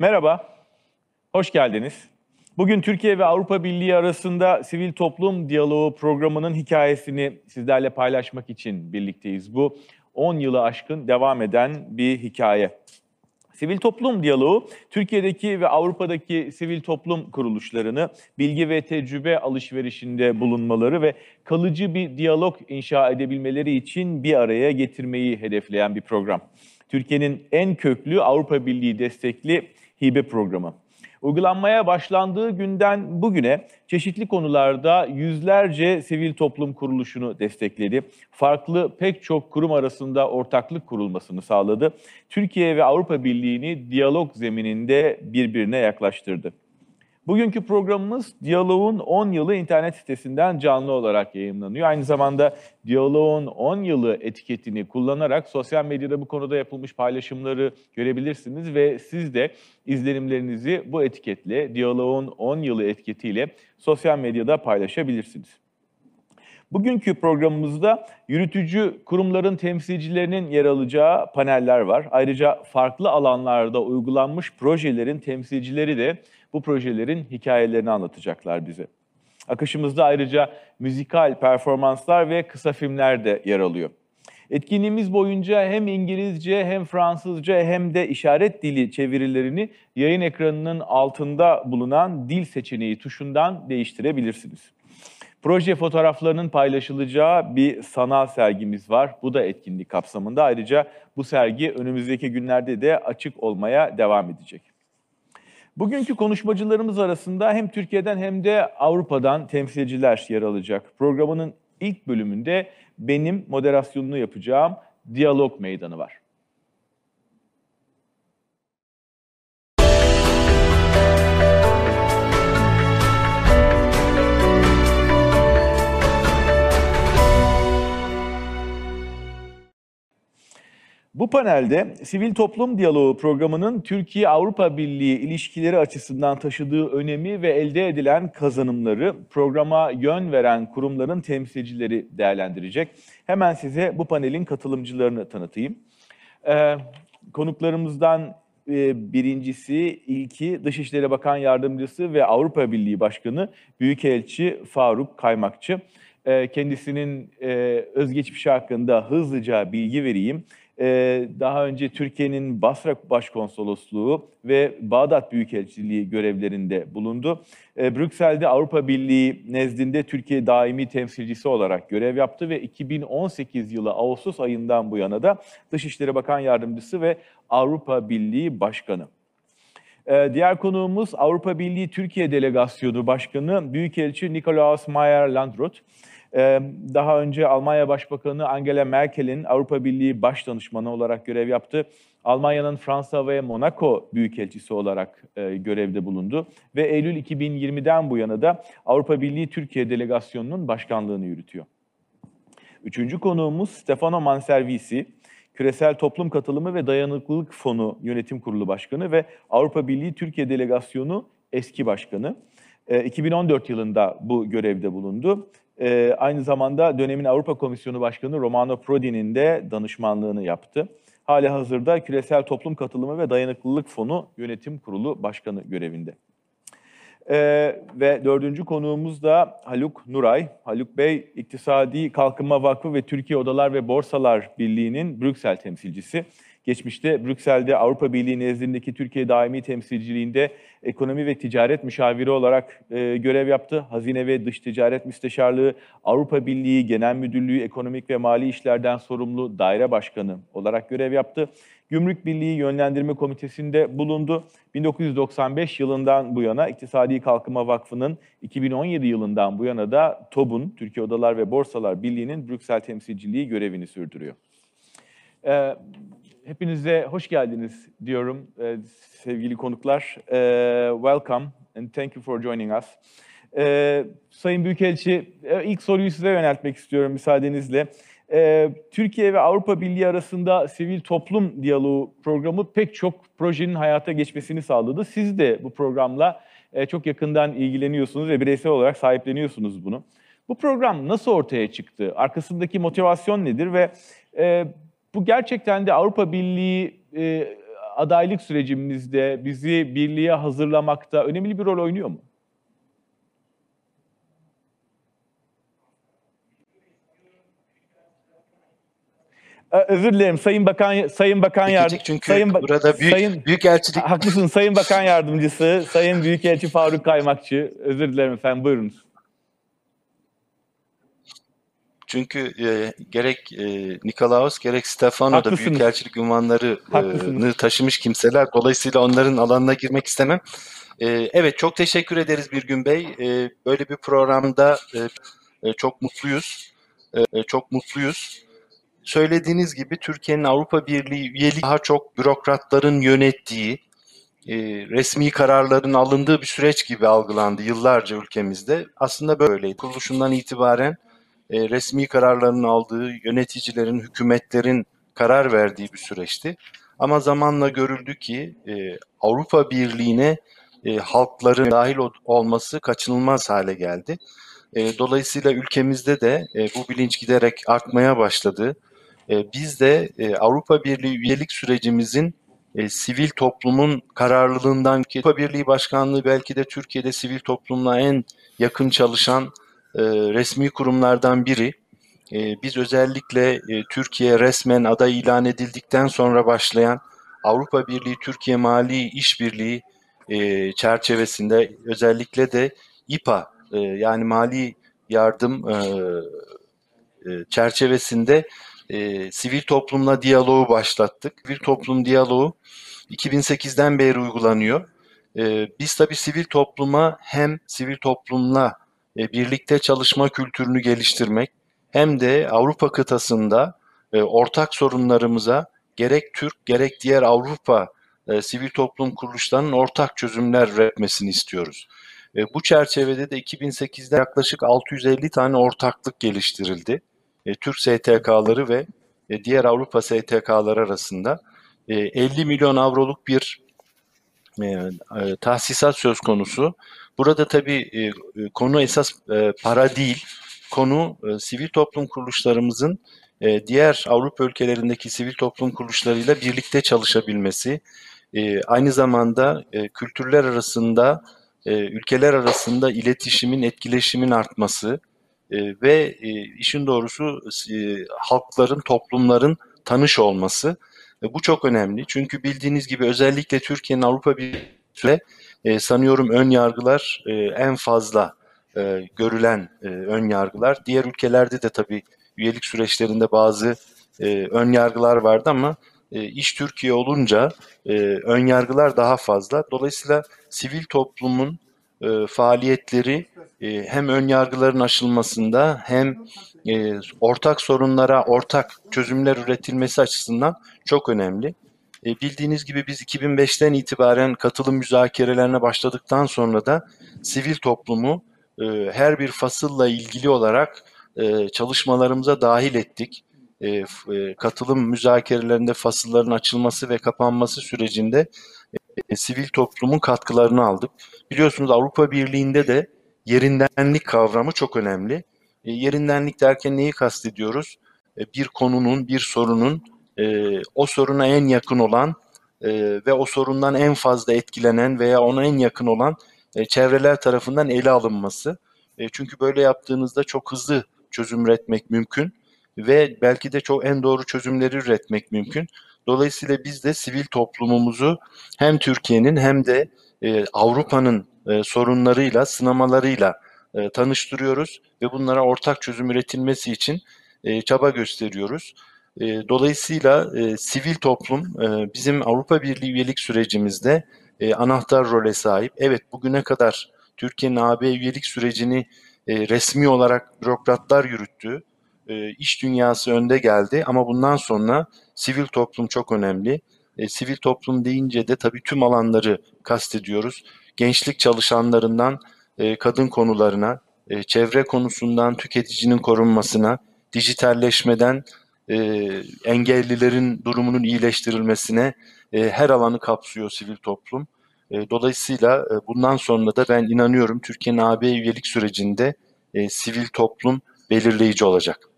Merhaba, hoş geldiniz. Bugün Türkiye ve Avrupa Birliği arasında sivil toplum diyaloğu programının hikayesini sizlerle paylaşmak için birlikteyiz. Bu 10 yılı aşkın devam eden bir hikaye. Sivil toplum diyaloğu, Türkiye'deki ve Avrupa'daki sivil toplum kuruluşlarını bilgi ve tecrübe alışverişinde bulunmaları ve kalıcı bir diyalog inşa edebilmeleri için bir araya getirmeyi hedefleyen bir program. Türkiye'nin en köklü Avrupa Birliği destekli hibe programı. Uygulanmaya başlandığı günden bugüne çeşitli konularda yüzlerce sivil toplum kuruluşunu destekledi. Farklı pek çok kurum arasında ortaklık kurulmasını sağladı. Türkiye ve Avrupa Birliği'ni diyalog zemininde birbirine yaklaştırdı. Bugünkü programımız Diyalog'un 10 yılı internet sitesinden canlı olarak yayınlanıyor. Aynı zamanda Diyalog'un 10 yılı etiketini kullanarak sosyal medyada bu konuda yapılmış paylaşımları görebilirsiniz ve siz de izlenimlerinizi bu etiketle, Diyalog'un 10 yılı etiketiyle sosyal medyada paylaşabilirsiniz. Bugünkü programımızda yürütücü kurumların temsilcilerinin yer alacağı paneller var. Ayrıca farklı alanlarda uygulanmış projelerin temsilcileri de bu projelerin hikayelerini anlatacaklar bize. Akışımızda ayrıca müzikal performanslar ve kısa filmler de yer alıyor. Etkinliğimiz boyunca hem İngilizce hem Fransızca hem de işaret dili çevirilerini yayın ekranının altında bulunan dil seçeneği tuşundan değiştirebilirsiniz. Proje fotoğraflarının paylaşılacağı bir sanal sergimiz var. Bu da etkinlik kapsamında. Ayrıca bu sergi önümüzdeki günlerde de açık olmaya devam edecek. Bugünkü konuşmacılarımız arasında hem Türkiye'den hem de Avrupa'dan temsilciler yer alacak. Programının ilk bölümünde benim moderasyonunu yapacağım diyalog meydanı var. Bu panelde Sivil Toplum Diyaloğu programının Türkiye-Avrupa Birliği ilişkileri açısından taşıdığı önemi ve elde edilen kazanımları programa yön veren kurumların temsilcileri değerlendirecek. Hemen size bu panelin katılımcılarını tanıtayım. Ee, konuklarımızdan e, birincisi, ilki Dışişleri Bakan Yardımcısı ve Avrupa Birliği Başkanı Büyükelçi Faruk Kaymakçı. Ee, kendisinin e, özgeçmişi hakkında hızlıca bilgi vereyim. Ee, daha önce Türkiye'nin Basra Başkonsolosluğu ve Bağdat Büyükelçiliği görevlerinde bulundu. Ee, Brüksel'de Avrupa Birliği nezdinde Türkiye daimi temsilcisi olarak görev yaptı ve 2018 yılı Ağustos ayından bu yana da Dışişleri Bakan Yardımcısı ve Avrupa Birliği Başkanı. Ee, diğer konuğumuz Avrupa Birliği Türkiye Delegasyonu Başkanı Büyükelçi Nikolaus Mayer-Landrut. Ee, daha önce Almanya Başbakanı Angela Merkel'in Avrupa Birliği baş danışmanı olarak görev yaptı. Almanya'nın Fransa ve Monaco büyükelçisi olarak e, görevde bulundu ve Eylül 2020'den bu yana da Avrupa Birliği Türkiye Delegasyonu'nun başkanlığını yürütüyor. Üçüncü konuğumuz Stefano Manservisi, Küresel Toplum Katılımı ve Dayanıklılık Fonu Yönetim Kurulu Başkanı ve Avrupa Birliği Türkiye Delegasyonu eski başkanı. 2014 e, yılında bu görevde bulundu. E, aynı zamanda dönemin Avrupa Komisyonu Başkanı Romano Prodi'nin de danışmanlığını yaptı. Hali hazırda Küresel Toplum Katılımı ve Dayanıklılık Fonu Yönetim Kurulu Başkanı görevinde. Ee, ve dördüncü konuğumuz da Haluk Nuray. Haluk Bey, İktisadi Kalkınma Vakfı ve Türkiye Odalar ve Borsalar Birliği'nin Brüksel temsilcisi. Geçmişte Brüksel'de Avrupa Birliği nezdindeki Türkiye daimi temsilciliğinde ekonomi ve ticaret müşaviri olarak e, görev yaptı. Hazine ve Dış Ticaret Müsteşarlığı, Avrupa Birliği Genel Müdürlüğü Ekonomik ve Mali İşlerden sorumlu daire başkanı olarak görev yaptı. Gümrük Birliği Yönlendirme Komitesi'nde bulundu. 1995 yılından bu yana İktisadi Kalkınma Vakfı'nın 2017 yılından bu yana da TOB'un, Türkiye Odalar ve Borsalar Birliği'nin Brüksel temsilciliği görevini sürdürüyor. Ee, hepinize hoş geldiniz diyorum e, sevgili konuklar. E, welcome and thank you for joining us. E, Sayın Büyükelçi, ilk soruyu size yöneltmek istiyorum müsaadenizle. Türkiye ve Avrupa Birliği arasında sivil toplum diyaloğu programı pek çok projenin hayata geçmesini sağladı. Siz de bu programla çok yakından ilgileniyorsunuz ve bireysel olarak sahipleniyorsunuz bunu. Bu program nasıl ortaya çıktı? Arkasındaki motivasyon nedir ve bu gerçekten de Avrupa Birliği e, adaylık sürecimizde bizi birliğe hazırlamakta önemli bir rol oynuyor mu? Özür dilerim Sayın Bakan Sayın Bakan Yardım Dikecek çünkü Sayın Ba- burada büyük Sayın büyük elçilik Haklısın Sayın Bakan Yardımcısı, Sayın Büyükelçi Faruk Kaymakçı. Özür dilerim efendim buyurunuz. Çünkü e, gerek e, Nikolaos gerek Stefano da büyükelçilik ünvanlarını Haklısınız. taşımış kimseler. Dolayısıyla onların alanına girmek istemem. E, evet çok teşekkür ederiz Birgün Bey. E, böyle bir programda e, e, çok mutluyuz. E, e, çok mutluyuz. Söylediğiniz gibi Türkiye'nin Avrupa Birliği üyeliği daha çok bürokratların yönettiği, e, resmi kararların alındığı bir süreç gibi algılandı yıllarca ülkemizde. Aslında böyleydi. Kuruluşundan itibaren e, resmi kararların aldığı, yöneticilerin, hükümetlerin karar verdiği bir süreçti. Ama zamanla görüldü ki e, Avrupa Birliği'ne e, halkların dahil ol- olması kaçınılmaz hale geldi. E, dolayısıyla ülkemizde de e, bu bilinç giderek artmaya başladı. E, biz de e, Avrupa Birliği üyelik sürecimizin e, sivil toplumun kararlılığından ki Avrupa Birliği Başkanlığı belki de Türkiye'de sivil toplumla en yakın çalışan e, resmi kurumlardan biri. E, biz özellikle e, Türkiye resmen aday ilan edildikten sonra başlayan Avrupa Birliği Türkiye Mali İşbirliği e, çerçevesinde özellikle de İPA e, yani mali yardım e, e, çerçevesinde e, sivil toplumla diyaloğu başlattık. Sivil toplum diyaloğu 2008'den beri uygulanıyor. E, biz tabii sivil topluma hem sivil toplumla birlikte çalışma kültürünü geliştirmek hem de Avrupa kıtasında e, ortak sorunlarımıza gerek Türk gerek diğer Avrupa e, sivil toplum kuruluşlarının ortak çözümler üretmesini istiyoruz. E, bu çerçevede de 2008'de yaklaşık 650 tane ortaklık geliştirildi. E, Türk STK'ları ve e, diğer Avrupa STK'ları arasında e, 50 milyon avroluk bir e, e, tahsisat söz konusu. Burada tabii e, e, konu esas e, para değil, konu e, sivil toplum kuruluşlarımızın e, diğer Avrupa ülkelerindeki sivil toplum kuruluşlarıyla birlikte çalışabilmesi, e, aynı zamanda e, kültürler arasında, e, ülkeler arasında iletişimin, etkileşimin artması e, ve e, işin doğrusu e, halkların, toplumların tanış olması. E, bu çok önemli çünkü bildiğiniz gibi özellikle Türkiye'nin Avrupa Birliği e, sanıyorum ön yargılar e, en fazla e, görülen e, ön yargılar. Diğer ülkelerde de tabii üyelik süreçlerinde bazı e, ön yargılar vardı ama e, iş Türkiye olunca e, ön yargılar daha fazla. Dolayısıyla sivil toplumun e, faaliyetleri e, hem ön yargıların aşılmasında hem e, ortak sorunlara ortak çözümler üretilmesi açısından çok önemli. E, bildiğiniz gibi biz 2005'ten itibaren katılım müzakerelerine başladıktan sonra da sivil toplumu e, her bir fasılla ilgili olarak e, çalışmalarımıza dahil ettik. E, e, katılım müzakerelerinde fasılların açılması ve kapanması sürecinde e, sivil toplumun katkılarını aldık. Biliyorsunuz Avrupa Birliği'nde de yerindenlik kavramı çok önemli. E, yerindenlik derken neyi kastediyoruz? E, bir konunun, bir sorunun e, o soruna en yakın olan e, ve o sorundan en fazla etkilenen veya ona en yakın olan e, çevreler tarafından ele alınması. E, çünkü böyle yaptığınızda çok hızlı çözüm üretmek mümkün ve belki de çok en doğru çözümleri üretmek mümkün. Dolayısıyla biz de sivil toplumumuzu hem Türkiye'nin hem de e, Avrupa'nın e, sorunlarıyla, sınamalarıyla e, tanıştırıyoruz ve bunlara ortak çözüm üretilmesi için e, çaba gösteriyoruz. E, dolayısıyla e, sivil toplum e, bizim Avrupa Birliği üyelik sürecimizde e, anahtar role sahip. Evet bugüne kadar Türkiye'nin AB üyelik sürecini e, resmi olarak bürokratlar yürüttü. E, iş dünyası önde geldi ama bundan sonra sivil toplum çok önemli. E, sivil toplum deyince de tabii tüm alanları kastediyoruz. Gençlik çalışanlarından e, kadın konularına, e, çevre konusundan tüketicinin korunmasına, dijitalleşmeden e, engellilerin durumunun iyileştirilmesine e, her alanı kapsıyor sivil toplum. E, dolayısıyla e, bundan sonra da ben inanıyorum Türkiye'nin AB üyelik sürecinde e, sivil toplum belirleyici olacak.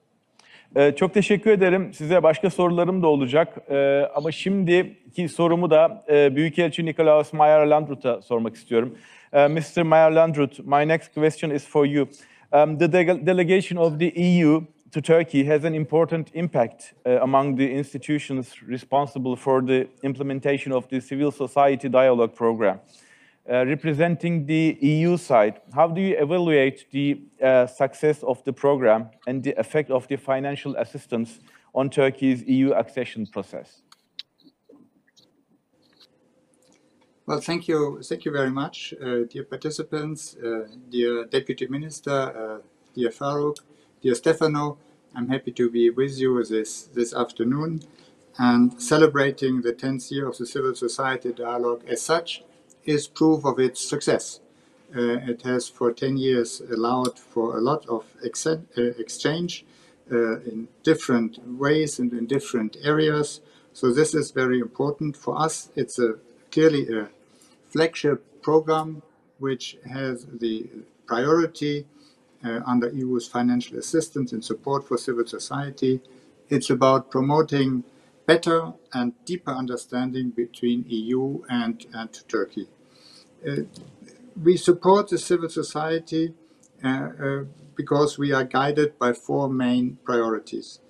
Ee, çok teşekkür ederim. Size başka sorularım da olacak. Ee, ama şimdiki sorumu da e, Büyükelçi Nikolaus Meyer-Landrut'a sormak istiyorum. Uh, Mr. Meyer-Landrut, my next question is for you. Um, the de delegation of the EU to Turkey has an important impact uh, among the institutions responsible for the implementation of the civil society dialogue program. Uh, representing the EU side, how do you evaluate the uh, success of the program and the effect of the financial assistance on Turkey's EU accession process? Well, thank you, thank you very much, uh, dear participants, uh, dear Deputy Minister, uh, dear Farouk, dear Stefano. I'm happy to be with you this this afternoon and celebrating the 10th year of the civil society dialogue as such is proof of its success. Uh, it has for 10 years allowed for a lot of ex uh, exchange uh, in different ways and in different areas. So this is very important for us. It's a clearly a flagship program which has the priority under EU's financial assistance and support for civil society. It's about promoting better and deeper understanding between EU and, and Turkey. Uh, we support the civil society uh, uh, because we are guided by four main priorities.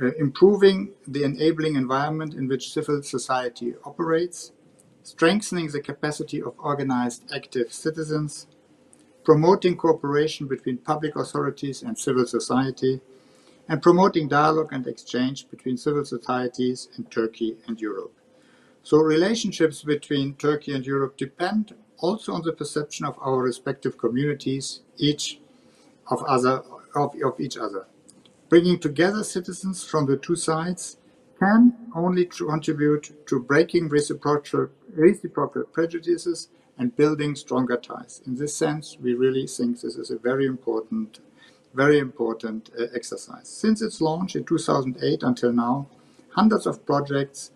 Uh, improving the enabling environment in which civil society operates, strengthening the capacity of organized active citizens, promoting cooperation between public authorities and civil society, and promoting dialogue and exchange between civil societies in Turkey and Europe. So relationships between Turkey and Europe depend also on the perception of our respective communities, each of other of, of each other. Bringing together citizens from the two sides can only contribute to breaking reciprocal, reciprocal prejudices and building stronger ties. In this sense, we really think this is a very important, very important uh, exercise. Since its launch in 2008 until now, hundreds of projects,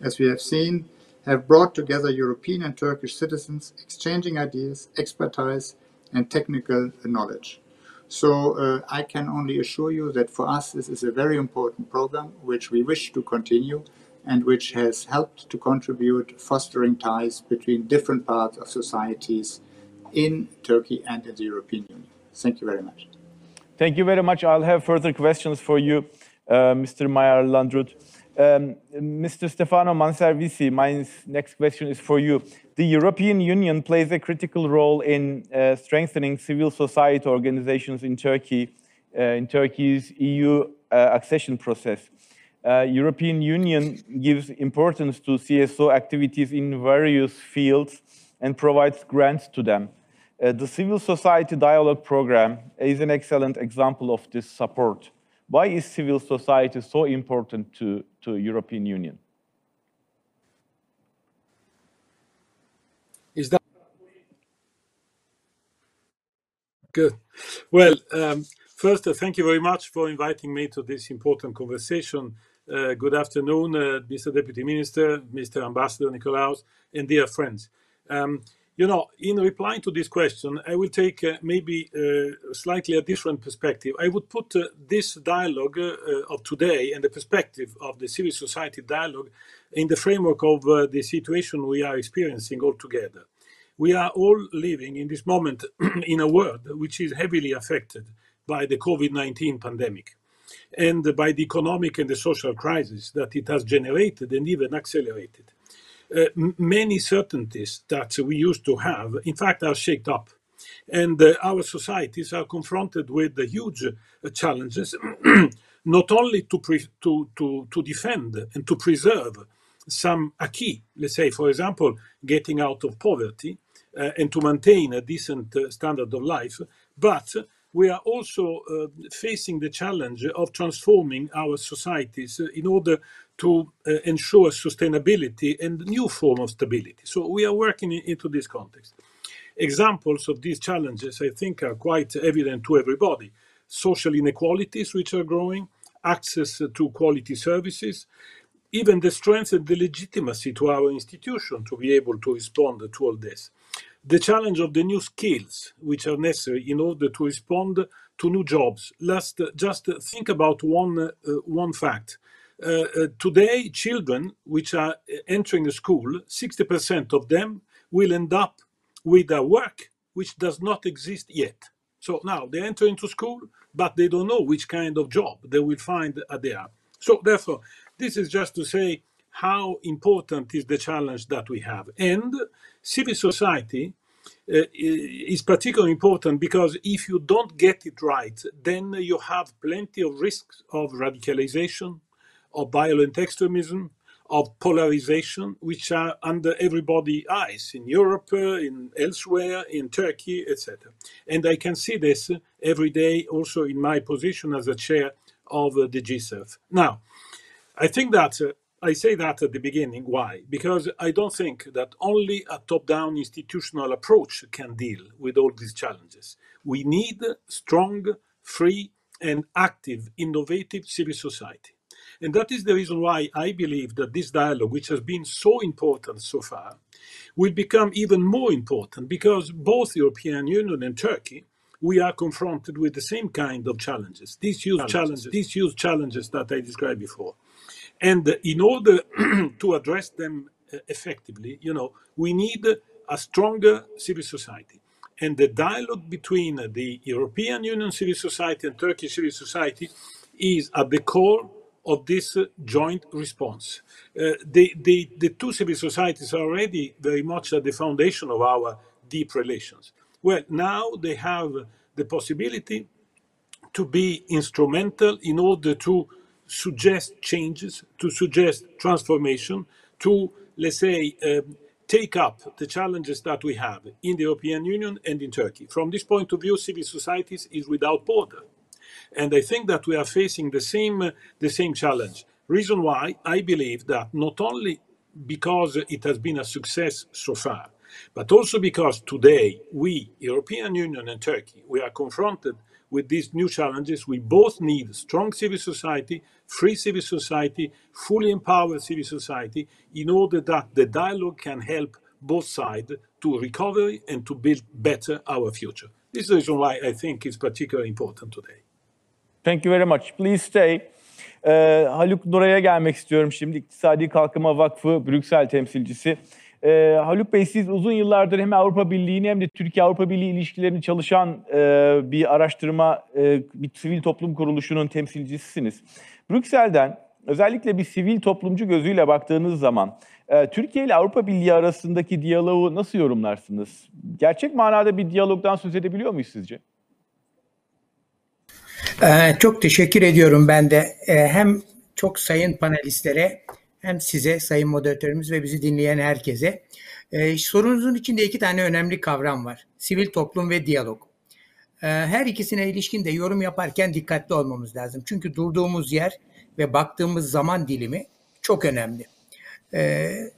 as we have seen, have brought together European and Turkish citizens, exchanging ideas, expertise, and technical knowledge. So uh, I can only assure you that for us this is a very important program which we wish to continue and which has helped to contribute fostering ties between different parts of societies in Turkey and in the European Union. Thank you very much. Thank you very much. I'll have further questions for you, uh, Mr. Meyer Landrut. Um, Mr. Stefano Manservisi, my next question is for you. The European Union plays a critical role in uh, strengthening civil society organizations in Turkey, uh, in Turkey's EU uh, accession process. Uh, European Union gives importance to CSO activities in various fields and provides grants to them. Uh, the Civil Society Dialogue Program is an excellent example of this support. Why is civil society so important to, to European Union? Is that good? Well, um, first, uh, thank you very much for inviting me to this important conversation. Uh, good afternoon, uh, Mr. Deputy Minister, Mr. Ambassador Nicolaus, and dear friends. Um, you know, in replying to this question, I will take uh, maybe uh, slightly a different perspective. I would put uh, this dialogue uh, of today and the perspective of the civil society dialogue in the framework of the situation we are experiencing all together. We are all living in this moment in a world which is heavily affected by the COVID 19 pandemic and by the economic and the social crisis that it has generated and even accelerated uh, many certainties that we used to have, in fact, are shaped up. And uh, our societies are confronted with huge uh, challenges, not only to, to, to, to defend and to preserve some acquis, let's say, for example, getting out of poverty uh, and to maintain a decent uh, standard of life, but we are also uh, facing the challenge of transforming our societies in order to uh, ensure sustainability and new form of stability. So we are working in, into this context. Examples of these challenges, I think, are quite evident to everybody. Social inequalities, which are growing, access to quality services, even the strength and the legitimacy to our institution to be able to respond to all this. The challenge of the new skills which are necessary in order to respond to new jobs. Uh, just think about one uh, one fact. Uh, uh, today, children which are entering a school, 60% of them will end up with a work which does not exist yet. So now they enter into school, but they don't know which kind of job they will find at there. So therefore, this is just to say how important is the challenge that we have. And civil society uh, is particularly important because if you don't get it right, then you have plenty of risks of radicalization, of violent extremism, of polarization, which are under everybody's eyes in Europe, uh, in elsewhere, in Turkey, etc. And I can see this every day also in my position as a chair of uh, the G7. Now, I think that uh, I say that at the beginning. Why? Because I don't think that only a top down institutional approach can deal with all these challenges. We need strong, free, and active, innovative civil society. And that is the reason why I believe that this dialogue, which has been so important so far, will become even more important because both European Union and Turkey we are confronted with the same kind of challenges, these huge challenges, challenges these huge challenges that I described before. And in order to address them uh, effectively, you know, we need a stronger civil society. And the dialogue between the European Union civil society and Turkish civil society is at the core of this uh, joint response. Uh, the, the, the two civil societies are already very much at the foundation of our deep relations. Well, now they have the possibility to be instrumental in order to suggest changes, to suggest transformation, to, let's say, um, take up the challenges that we have in the European Union and in Turkey. From this point of view, civil societies is without border. And I think that we are facing the same, uh, the same challenge. Reason why I believe that not only because it has been a success so far, but also because today we, European Union and Turkey, we are confronted with these new challenges. We both need strong civil society, free civil society, fully empowered civil society, in order that the dialogue can help both sides to recover and to build better our future. This is the reason why I think it's particularly important today. Thank you very much. Please stay. Ee, Haluk Nuray'a gelmek istiyorum şimdi. İktisadi Kalkınma Vakfı Brüksel temsilcisi. Ee, Haluk Bey siz uzun yıllardır hem Avrupa Birliği'ni hem de Türkiye-Avrupa Birliği ilişkilerini çalışan e, bir araştırma, e, bir sivil toplum kuruluşunun temsilcisisiniz. Brüksel'den özellikle bir sivil toplumcu gözüyle baktığınız zaman e, Türkiye ile Avrupa Birliği arasındaki diyaloğu nasıl yorumlarsınız? Gerçek manada bir diyalogdan söz edebiliyor muyuz sizce? Ee, çok teşekkür ediyorum ben de ee, hem çok sayın panelistlere hem size sayın moderatörümüz ve bizi dinleyen herkese. Ee, sorunuzun içinde iki tane önemli kavram var. Sivil toplum ve diyalog. Her ikisine ilişkin de yorum yaparken dikkatli olmamız lazım. Çünkü durduğumuz yer ve baktığımız zaman dilimi çok önemli.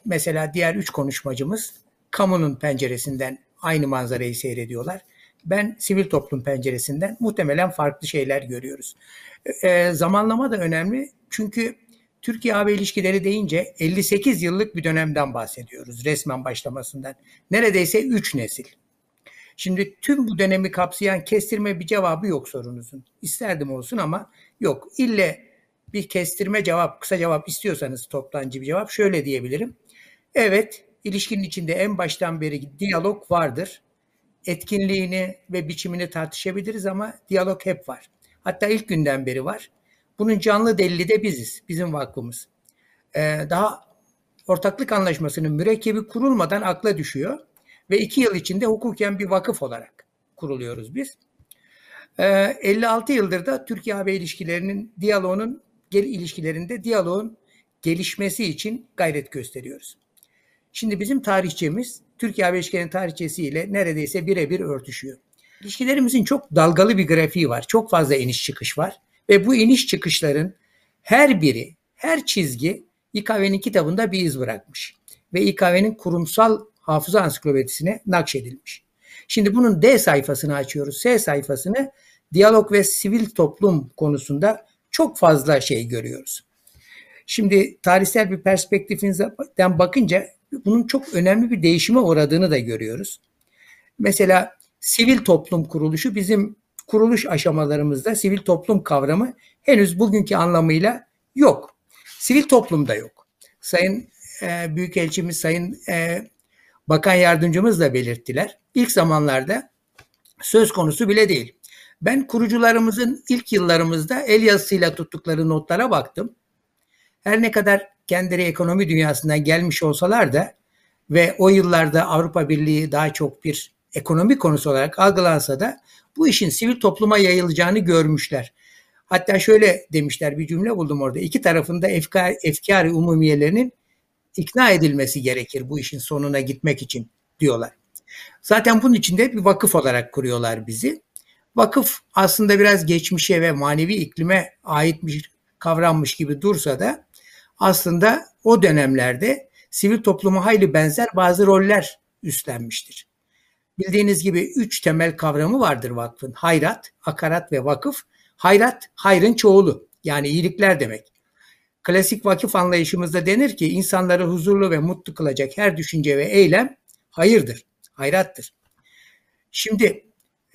Mesela diğer üç konuşmacımız kamunun penceresinden aynı manzarayı seyrediyorlar ben sivil toplum penceresinden muhtemelen farklı şeyler görüyoruz. E, zamanlama da önemli çünkü Türkiye-AB ilişkileri deyince 58 yıllık bir dönemden bahsediyoruz resmen başlamasından. Neredeyse 3 nesil. Şimdi tüm bu dönemi kapsayan kestirme bir cevabı yok sorunuzun. İsterdim olsun ama yok. İlle bir kestirme cevap, kısa cevap istiyorsanız toptancı bir cevap şöyle diyebilirim. Evet, ilişkinin içinde en baştan beri diyalog vardır etkinliğini ve biçimini tartışabiliriz ama diyalog hep var. Hatta ilk günden beri var. Bunun canlı delili de biziz, bizim vakfımız. Ee, daha ortaklık anlaşmasının mürekkebi kurulmadan akla düşüyor ve iki yıl içinde hukuken bir vakıf olarak kuruluyoruz biz. Ee, 56 yıldır da Türkiye-AB ilişkilerinin, diyaloğunun, gel ilişkilerinde diyaloğun gelişmesi için gayret gösteriyoruz. Şimdi bizim tarihçemiz Türkiye-AB ilişkilerinin tarihçesiyle neredeyse birebir örtüşüyor. İlişkilerimizin çok dalgalı bir grafiği var. Çok fazla iniş çıkış var. Ve bu iniş çıkışların her biri, her çizgi İKV'nin kitabında bir iz bırakmış. Ve İKV'nin kurumsal hafıza ansiklopedisine nakşedilmiş. Şimdi bunun D sayfasını açıyoruz. S sayfasını diyalog ve sivil toplum konusunda çok fazla şey görüyoruz. Şimdi tarihsel bir perspektiften bakınca bunun çok önemli bir değişime uğradığını da görüyoruz. Mesela sivil toplum kuruluşu bizim kuruluş aşamalarımızda sivil toplum kavramı henüz bugünkü anlamıyla yok. Sivil toplum da yok. Sayın e, Büyükelçimiz, Sayın e, Bakan Yardımcımız da belirttiler. İlk zamanlarda söz konusu bile değil. Ben kurucularımızın ilk yıllarımızda el yazısıyla tuttukları notlara baktım. Her ne kadar kendileri ekonomi dünyasından gelmiş olsalar da ve o yıllarda Avrupa Birliği daha çok bir ekonomi konusu olarak algılansa da bu işin sivil topluma yayılacağını görmüşler. Hatta şöyle demişler bir cümle buldum orada. İki tarafında efkar, efkar umumiyelerinin ikna edilmesi gerekir bu işin sonuna gitmek için diyorlar. Zaten bunun için de bir vakıf olarak kuruyorlar bizi. Vakıf aslında biraz geçmişe ve manevi iklime ait bir kavrammış gibi dursa da aslında o dönemlerde sivil topluma hayli benzer bazı roller üstlenmiştir. Bildiğiniz gibi üç temel kavramı vardır vakfın. Hayrat, akarat ve vakıf. Hayrat, hayrın çoğulu yani iyilikler demek. Klasik vakıf anlayışımızda denir ki insanları huzurlu ve mutlu kılacak her düşünce ve eylem hayırdır, hayrattır. Şimdi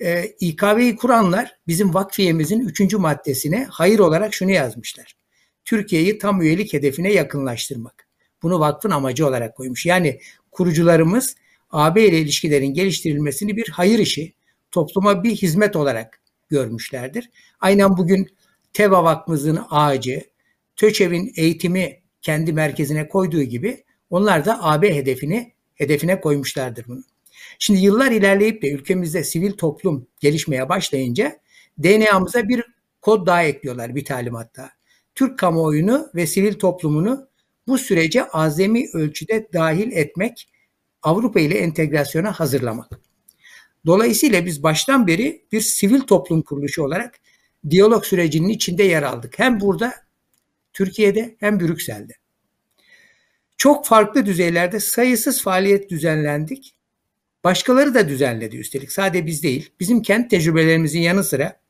e, İKV'yi kuranlar bizim vakfiyemizin üçüncü maddesine hayır olarak şunu yazmışlar. Türkiye'yi tam üyelik hedefine yakınlaştırmak. Bunu vakfın amacı olarak koymuş. Yani kurucularımız AB ile ilişkilerin geliştirilmesini bir hayır işi, topluma bir hizmet olarak görmüşlerdir. Aynen bugün TEVA Vakfımızın ağacı, TÖÇEV'in eğitimi kendi merkezine koyduğu gibi onlar da AB hedefini hedefine koymuşlardır bunu. Şimdi yıllar ilerleyip de ülkemizde sivil toplum gelişmeye başlayınca DNA'mıza bir kod daha ekliyorlar bir talimatta. Türk kamuoyunu ve sivil toplumunu bu sürece azami ölçüde dahil etmek, Avrupa ile entegrasyona hazırlamak. Dolayısıyla biz baştan beri bir sivil toplum kuruluşu olarak diyalog sürecinin içinde yer aldık. Hem burada Türkiye'de hem Brüksel'de. Çok farklı düzeylerde sayısız faaliyet düzenlendik. Başkaları da düzenledi üstelik. Sadece biz değil. Bizim kendi tecrübelerimizin yanı sıra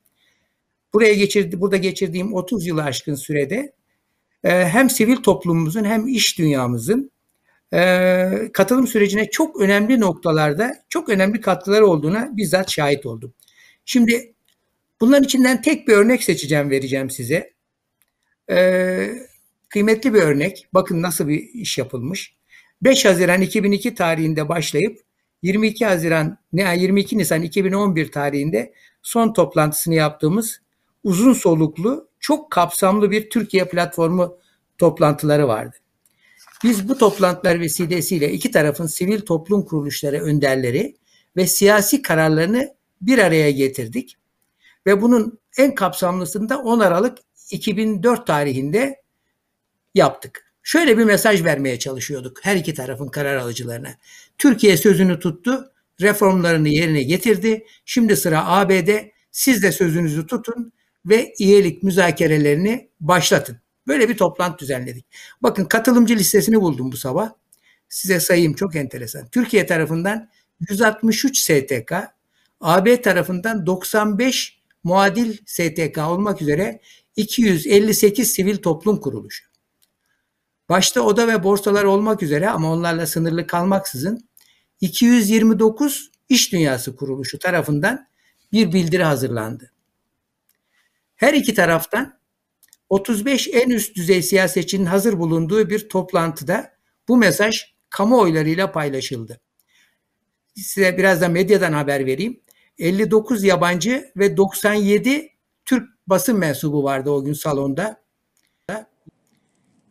buraya geçirdi, burada geçirdiğim 30 yılı aşkın sürede e, hem sivil toplumumuzun hem iş dünyamızın e, katılım sürecine çok önemli noktalarda çok önemli katkıları olduğuna bizzat şahit oldum. Şimdi bunların içinden tek bir örnek seçeceğim, vereceğim size. E, kıymetli bir örnek. Bakın nasıl bir iş yapılmış. 5 Haziran 2002 tarihinde başlayıp 22 Haziran 22 Nisan 2011 tarihinde son toplantısını yaptığımız uzun soluklu, çok kapsamlı bir Türkiye platformu toplantıları vardı. Biz bu toplantılar vesilesiyle iki tarafın sivil toplum kuruluşları önderleri ve siyasi kararlarını bir araya getirdik. Ve bunun en kapsamlısını da 10 Aralık 2004 tarihinde yaptık. Şöyle bir mesaj vermeye çalışıyorduk her iki tarafın karar alıcılarına. Türkiye sözünü tuttu, reformlarını yerine getirdi. Şimdi sıra ABD. Siz de sözünüzü tutun ve üyelik müzakerelerini başlatın. Böyle bir toplantı düzenledik. Bakın katılımcı listesini buldum bu sabah. Size sayayım çok enteresan. Türkiye tarafından 163 STK, AB tarafından 95 muadil STK olmak üzere 258 sivil toplum kuruluşu. Başta oda ve borsalar olmak üzere ama onlarla sınırlı kalmaksızın 229 iş dünyası kuruluşu tarafından bir bildiri hazırlandı. Her iki taraftan 35 en üst düzey siyasetçinin hazır bulunduğu bir toplantıda bu mesaj kamuoylarıyla paylaşıldı. Size biraz da medyadan haber vereyim. 59 yabancı ve 97 Türk basın mensubu vardı o gün salonda.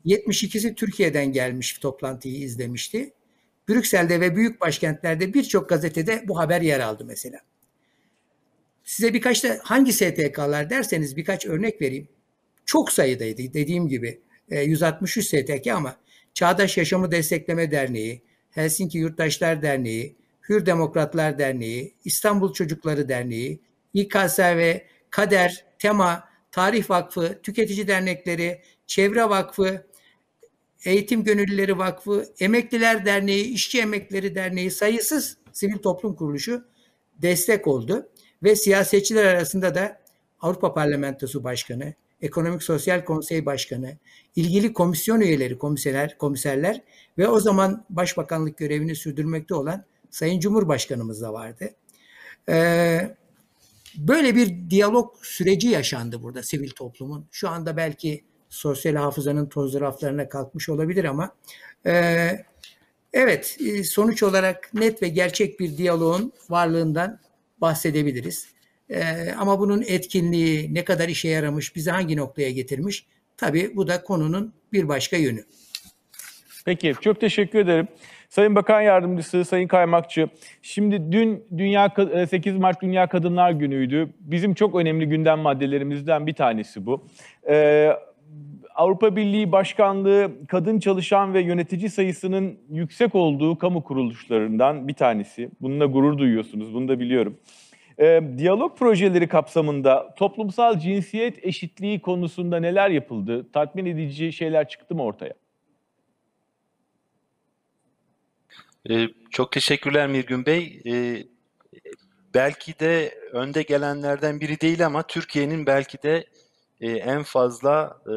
72'si Türkiye'den gelmiş toplantıyı izlemişti. Brüksel'de ve büyük başkentlerde birçok gazetede bu haber yer aldı mesela. Size birkaç da hangi STK'lar derseniz birkaç örnek vereyim. Çok sayıdaydı dediğim gibi. 163 e, STK ama Çağdaş Yaşamı Destekleme Derneği, Helsinki Yurttaşlar Derneği, Hür Demokratlar Derneği, İstanbul Çocukları Derneği, İKSV, Kader, Tema, Tarih Vakfı, Tüketici Dernekleri, Çevre Vakfı, Eğitim Gönüllüleri Vakfı, Emekliler Derneği, İşçi Emeklileri Derneği sayısız sivil toplum kuruluşu destek oldu. Ve siyasetçiler arasında da Avrupa Parlamentosu Başkanı, Ekonomik Sosyal Konsey Başkanı, ilgili komisyon üyeleri, komiserler, komiserler ve o zaman Başbakanlık görevini sürdürmekte olan Sayın Cumhurbaşkanımız da vardı. Ee, böyle bir diyalog süreci yaşandı burada sivil toplumun. Şu anda belki sosyal hafızanın toz raflarına kalkmış olabilir ama e, evet e, sonuç olarak net ve gerçek bir diyaloğun varlığından bahsedebiliriz. E, ama bunun etkinliği ne kadar işe yaramış, bizi hangi noktaya getirmiş? Tabii bu da konunun bir başka yönü. Peki, çok teşekkür ederim. Sayın Bakan Yardımcısı, Sayın Kaymakçı, şimdi dün Dünya 8 Mart Dünya Kadınlar Günü'ydü. Bizim çok önemli gündem maddelerimizden bir tanesi bu. Ee, Avrupa Birliği Başkanlığı kadın çalışan ve yönetici sayısının yüksek olduğu kamu kuruluşlarından bir tanesi. Bununla gurur duyuyorsunuz, bunu da biliyorum. Ee, diyalog projeleri kapsamında toplumsal cinsiyet eşitliği konusunda neler yapıldı? Tatmin edici şeyler çıktı mı ortaya? Ee, çok teşekkürler Mirgün Bey. Ee, belki de önde gelenlerden biri değil ama Türkiye'nin belki de e, en fazla e,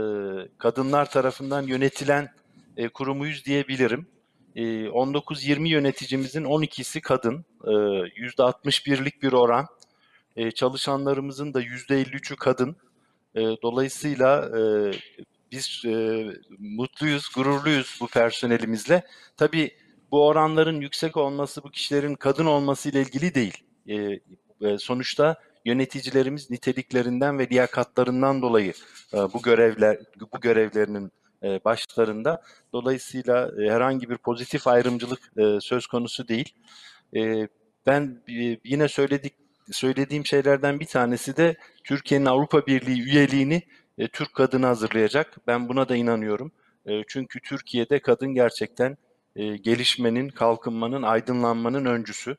kadınlar tarafından yönetilen e, kurumuyuz diyebilirim. E, 19-20 yöneticimizin 12'si kadın, e, %61'lik bir oran. E, çalışanlarımızın da %53'ü kadın. Dolayısıyla e, biz e, mutluyuz, gururluyuz bu personelimizle. Tabii bu oranların yüksek olması bu kişilerin kadın olması ile ilgili değil. Sonuçta yöneticilerimiz niteliklerinden ve liyakatlarından dolayı e, bu görevler bu görevlerinin e, başlarında. Dolayısıyla e, herhangi bir pozitif ayrımcılık e, söz konusu değil. E, ben yine söyledik söylediğim şeylerden bir tanesi de Türkiye'nin Avrupa Birliği üyeliğini Türk kadını hazırlayacak. Ben buna da inanıyorum. Çünkü Türkiye'de kadın gerçekten gelişmenin, kalkınmanın, aydınlanmanın öncüsü.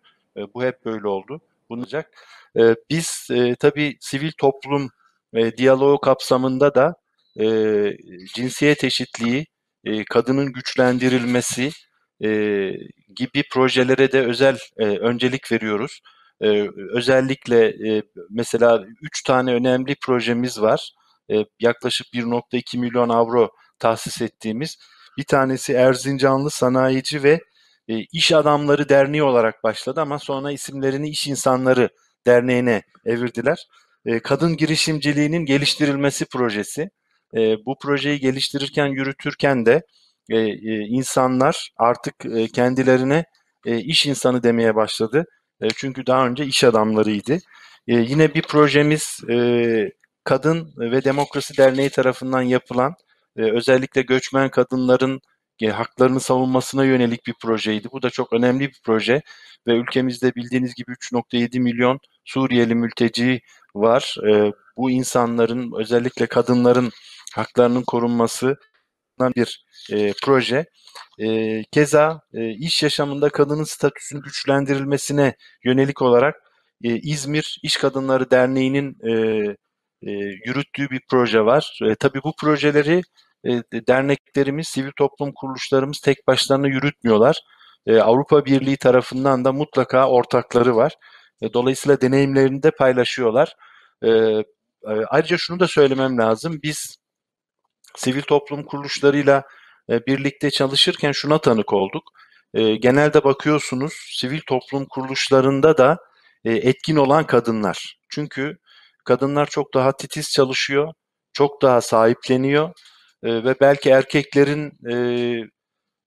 Bu hep böyle oldu. Bunacak. E, biz e, tabii sivil toplum e, diyaloğu kapsamında da e, cinsiyet eşitliği, e, kadının güçlendirilmesi e, gibi projelere de özel e, öncelik veriyoruz. E, özellikle e, mesela üç tane önemli projemiz var. E, yaklaşık 1.2 milyon avro tahsis ettiğimiz bir tanesi Erzincanlı Sanayici ve e, İş Adamları Derneği olarak başladı ama sonra isimlerini İş İnsanları Derneği'ne evirdiler. E, kadın girişimciliğinin geliştirilmesi projesi. E, bu projeyi geliştirirken, yürütürken de e, e, insanlar artık e, kendilerine e, iş insanı demeye başladı. E, çünkü daha önce iş adamlarıydı. E, yine bir projemiz e, Kadın ve Demokrasi Derneği tarafından yapılan e, özellikle göçmen kadınların e, haklarını savunmasına yönelik bir projeydi. Bu da çok önemli bir proje ve ülkemizde bildiğiniz gibi 3.7 milyon Suriyeli mülteci var. E, bu insanların özellikle kadınların haklarının korunması bir e, proje. E, keza e, iş yaşamında kadının statüsünün güçlendirilmesine yönelik olarak e, İzmir İş Kadınları Derneği'nin e, e, yürüttüğü bir proje var. E, tabii bu projeleri e, derneklerimiz, sivil toplum kuruluşlarımız tek başlarına yürütmüyorlar. E, Avrupa Birliği tarafından da mutlaka ortakları var. E, dolayısıyla deneyimlerini de paylaşıyorlar. E, e, ayrıca şunu da söylemem lazım. Biz sivil toplum kuruluşlarıyla e, birlikte çalışırken şuna tanık olduk. E, genelde bakıyorsunuz sivil toplum kuruluşlarında da e, etkin olan kadınlar. Çünkü kadınlar çok daha titiz çalışıyor, çok daha sahipleniyor e, ve belki erkeklerin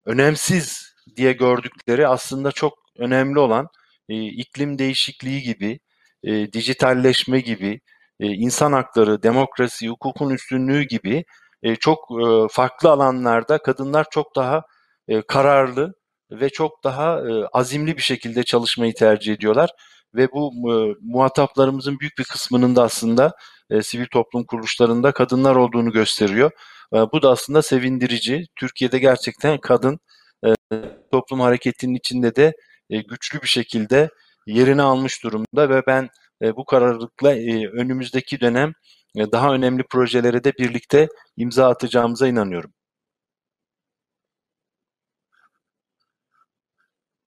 önemsiz diye gördükleri aslında çok önemli olan iklim değişikliği gibi, e, dijitalleşme gibi, insan hakları, demokrasi, hukukun üstünlüğü gibi e, çok e, farklı alanlarda kadınlar çok daha e, kararlı ve çok daha e, azimli bir şekilde çalışmayı tercih ediyorlar ve bu e, muhataplarımızın büyük bir kısmının da aslında e, sivil toplum kuruluşlarında kadınlar olduğunu gösteriyor. E, bu da aslında sevindirici. Türkiye'de gerçekten kadın e, toplum hareketinin içinde de e, güçlü bir şekilde yerini almış durumda ve ben e, bu kararlılıkla e, önümüzdeki dönem daha önemli projelere de birlikte imza atacağımıza inanıyorum.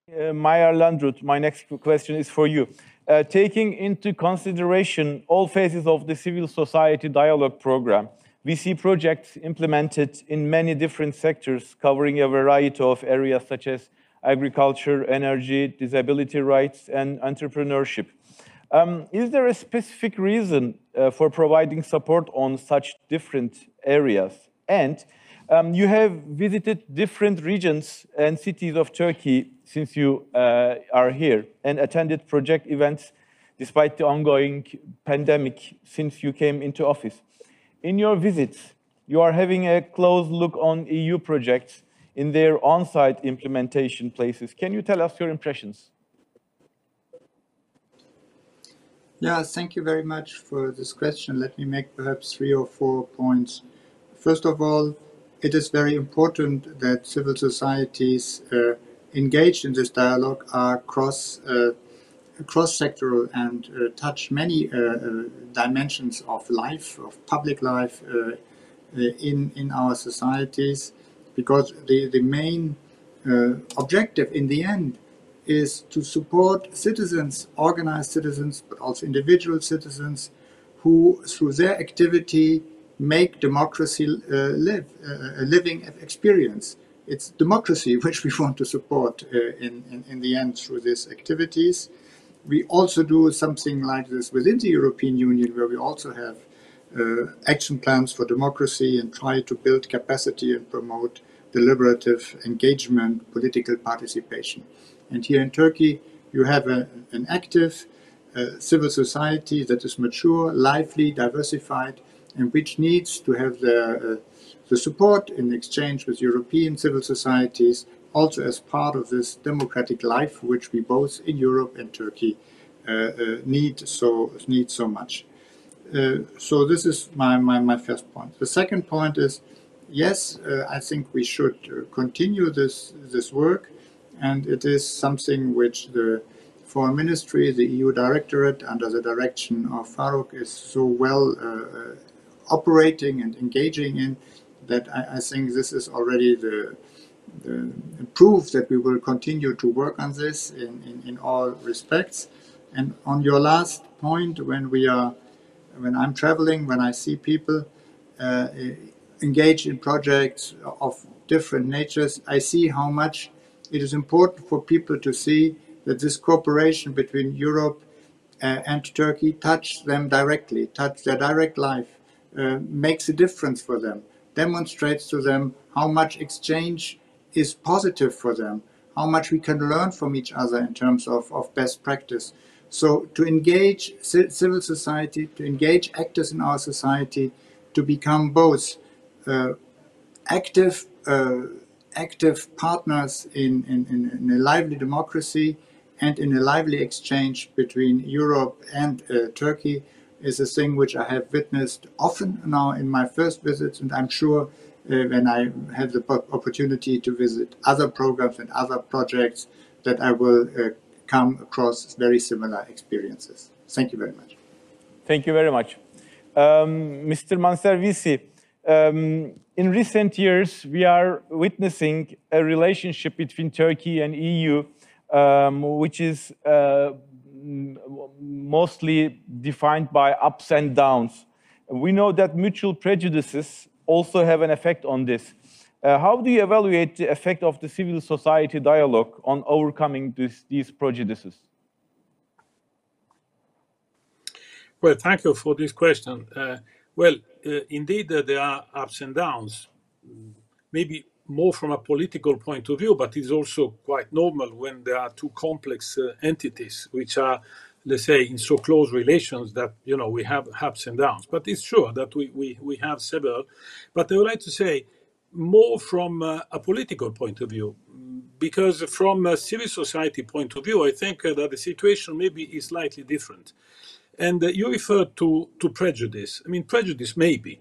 Uh, Meyer Landrut, my next question is for you. Uh, taking into consideration all phases of the civil society dialogue program, we see projects implemented in many different sectors covering a variety of areas such as agriculture, energy, disability rights, and entrepreneurship. Um, is there a specific reason uh, for providing support on such different areas? And um, you have visited different regions and cities of Turkey since you uh, are here and attended project events despite the ongoing pandemic since you came into office. In your visits, you are having a close look on EU projects in their on-site implementation places. Can you tell us your impressions? Yeah, thank you very much for this question. Let me make perhaps three or four points. First of all, it is very important that civil societies uh, engaged in this dialogue are cross uh, cross-sectoral and uh, touch many uh, uh, dimensions of life, of public life uh, in in our societies, because the the main objective in the end is to support citizens, organized citizens, but also individual citizens who, through their activity, make democracy uh, live, uh, a living experience. It's democracy which we want to support uh, in, in, in, the end through these activities. We also do something like this within the European Union, where we also have uh, action plans for democracy and try to build capacity and promote deliberative engagement, political participation. And here in Turkey, you have a, an active uh, civil society that is mature, lively, diversified, and which needs to have the, uh, the support in exchange with European civil societies, also as part of this democratic life which we both in Europe and Turkey uh, uh need so need so much. Uh, so this is my, my, my first point. The second point is, yes, uh, I think we should continue this this work and it is something which the Foreign Ministry, the EU Directorate, under the direction of Farouk, is so well uh, uh, operating and engaging in that I, I, think this is already the, the proof that we will continue to work on this in, in, in all respects. And on your last point, when we are, when I'm traveling, when I see people uh, engaged in projects of different natures, I see how much it is important for people to see that this cooperation between Europe uh, and Turkey touch them directly, touch their direct life, uh, makes a difference for them, demonstrates to them how much exchange is positive for them, how much we can learn from each other in terms of, of best practice. So to engage civil society, to engage actors in our society, to become both uh, active uh, active partners in, in, in, a lively democracy and in a lively exchange between Europe and uh, Turkey is a thing which I have witnessed often now in my first visits, and I'm sure uh, when I have the opportunity to visit other programs and other projects that I will uh, come across very similar experiences. Thank you very much. Thank you very much. Um, Mr. Manservisi, um, in recent years, we are witnessing a relationship between Turkey and EU, um, which is uh, mostly defined by ups and downs. We know that mutual prejudices also have an effect on this. Uh, how do you evaluate the effect of the civil society dialogue on overcoming this, these prejudices? Well, thank you for this question. Uh, well, indeed, uh, there are ups and downs, maybe more from a political point of view, but it's also quite normal when there are two complex uh, entities which are, let's say, in so close relations that, you know, we have ups and downs. But it's sure that we, we, we have several. But I would like to say, more from uh, a political point of view, because from a civil society point of view, I think uh, that the situation maybe is slightly different. And uh, you referred to, to prejudice. I mean, prejudice maybe,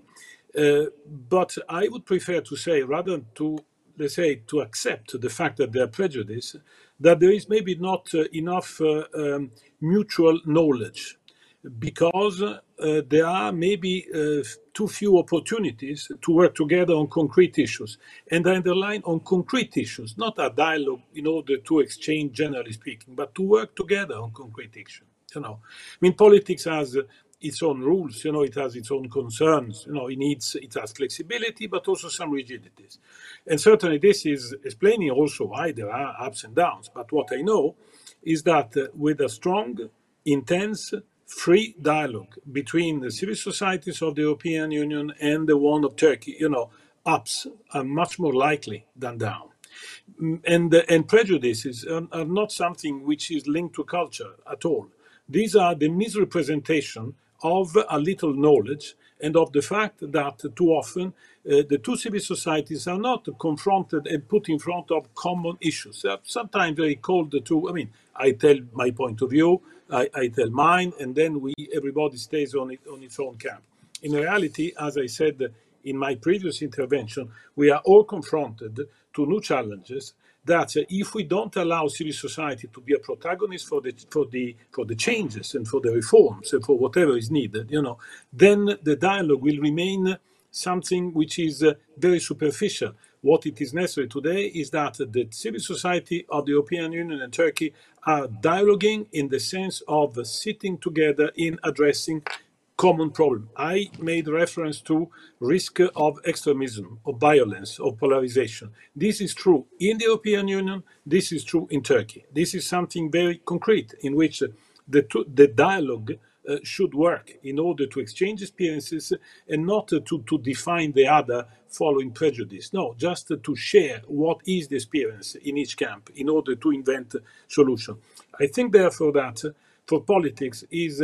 uh, but I would prefer to say, rather to, let's say, to accept the fact that there are prejudice, that there is maybe not uh, enough uh, um, mutual knowledge because uh, there are maybe uh, too few opportunities to work together on concrete issues. And I underline on concrete issues, not a dialogue in order to exchange, generally speaking, but to work together on concrete issues. You know, I mean, politics has its own rules. You know, it has its own concerns. You know, it needs it has flexibility, but also some rigidities. And certainly, this is explaining also why there are ups and downs. But what I know is that uh, with a strong, intense, free dialogue between the civil societies of the European Union and the one of Turkey, you know, ups are much more likely than down. Mm, And, uh, and prejudices are, are not something which is linked to culture at all. These are the misrepresentation of a little knowledge and of the fact that too often uh, the two civil societies are not confronted and put in front of common issues. They sometimes very called the two. I mean, I tell my point of view, I, I tell mine, and then we everybody stays on it on its own camp. In reality, as I said in my previous intervention, we are all confronted to new challenges that uh, if we don't allow civil society to be a protagonist for the for the for the changes and for the reforms and for whatever is needed, you know, then the dialogue will remain something which is uh, very superficial. What it is necessary today is that the civil society of the European Union and Turkey are dialoguing in the sense of sitting together in addressing common problem. I made reference to risk of extremism, of violence, of polarization. This is true in the European Union. This is true in Turkey. This is something very concrete in which the, the dialogue uh, should work in order to exchange experiences and not uh, to, to define the other following prejudice. No, just uh, to share what is the experience in each camp in order to invent solution. I think, therefore, that for politics is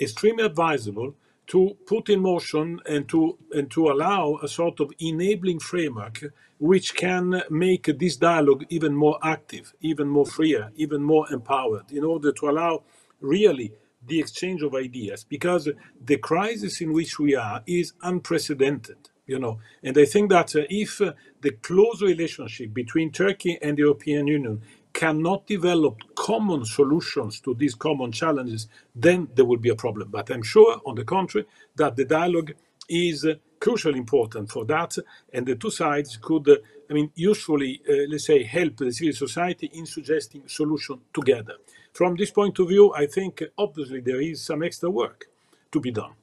extremely advisable to put in motion and to and to allow a sort of enabling framework which can make this dialogue even more active, even more freer, even more empowered, in order to allow really the exchange of ideas because the crisis in which we are is unprecedented you know. And i think that uh, if uh, the close relationship between turkey and the european union cannot develop common solutions to these common challenges then there will be a problem. But i'm sure on the contrary that the dialogue is uh, crucially important for that and the two sides could uh, i mean usefully uh, let's say help the civil society in suggesting solution together. From this point of view, I think obviously there is some extra work to be done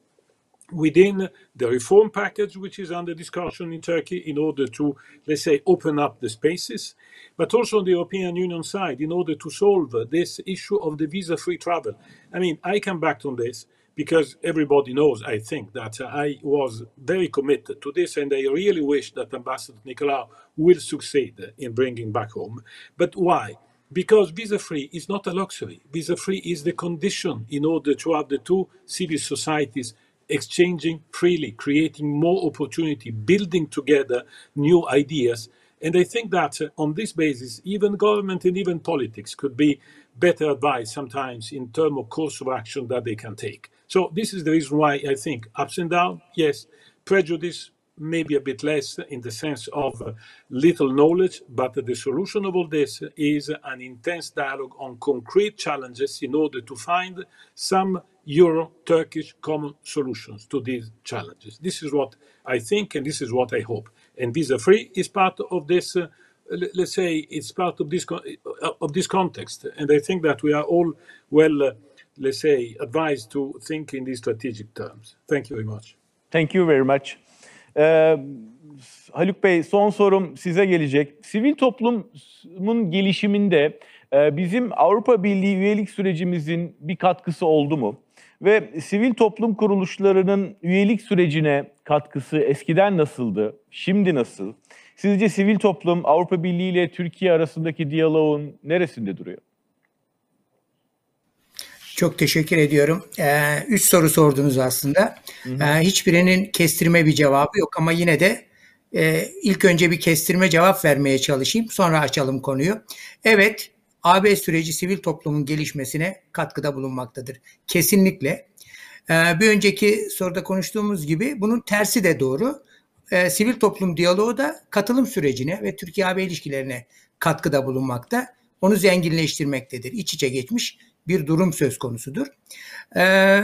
within the reform package which is under discussion in Turkey in order to, let's say, open up the spaces, but also on the European Union side in order to solve this issue of the visa free travel. I mean, I come back on this because everybody knows, I think, that I was very committed to this and I really wish that Ambassador Nicolau will succeed in bringing back home. But why? because visa free is not a luxury. Visa free is the condition in order to have the two civil societies exchanging freely, creating more opportunity, building together new ideas. And I think that uh, on this basis, even government and even politics could be better advised sometimes in terms of course of action that they can take. So this is the reason why I think ups and downs, yes, prejudice, maybe a bit less in the sense of uh, little knowledge, but the solution of all this is an intense dialogue on concrete challenges in order to find some Euro Turkish common solutions to these challenges. This is what I think, and this is what I hope. And visa free is part of this. Uh, let's say it's part of this uh, of this context, and I think that we are all well, uh, let's say, advised to think in these strategic terms. Thank you very much. Thank you very much. Ee, Haluk Bey son sorum size gelecek. Sivil toplumun gelişiminde bizim Avrupa Birliği üyelik sürecimizin bir katkısı oldu mu? Ve sivil toplum kuruluşlarının üyelik sürecine katkısı eskiden nasıldı, şimdi nasıl? Sizce sivil toplum Avrupa Birliği ile Türkiye arasındaki diyaloğun neresinde duruyor? Çok teşekkür ediyorum. Ee, üç soru sordunuz aslında. Ee, hiçbirinin kestirme bir cevabı yok ama yine de e, ilk önce bir kestirme cevap vermeye çalışayım. Sonra açalım konuyu. Evet, AB süreci sivil toplumun gelişmesine katkıda bulunmaktadır. Kesinlikle. Ee, bir önceki soruda konuştuğumuz gibi bunun tersi de doğru. Ee, sivil toplum diyaloğu da katılım sürecine ve Türkiye-AB ilişkilerine katkıda bulunmakta. Onu zenginleştirmektedir. İç içe geçmiş bir durum söz konusudur. Ee,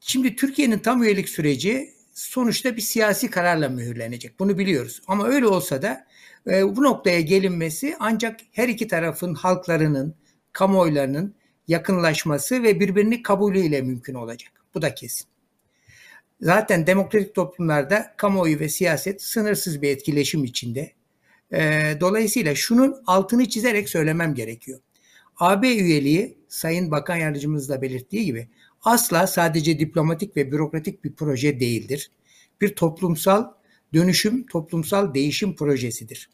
şimdi Türkiye'nin tam üyelik süreci sonuçta bir siyasi kararla mühürlenecek. Bunu biliyoruz. Ama öyle olsa da e, bu noktaya gelinmesi ancak her iki tarafın halklarının, kamuoylarının yakınlaşması ve birbirini kabulüyle mümkün olacak. Bu da kesin. Zaten demokratik toplumlarda kamuoyu ve siyaset sınırsız bir etkileşim içinde. Ee, dolayısıyla şunun altını çizerek söylemem gerekiyor. AB üyeliği Sayın Bakan Yardımcımız da belirttiği gibi asla sadece diplomatik ve bürokratik bir proje değildir. Bir toplumsal dönüşüm, toplumsal değişim projesidir.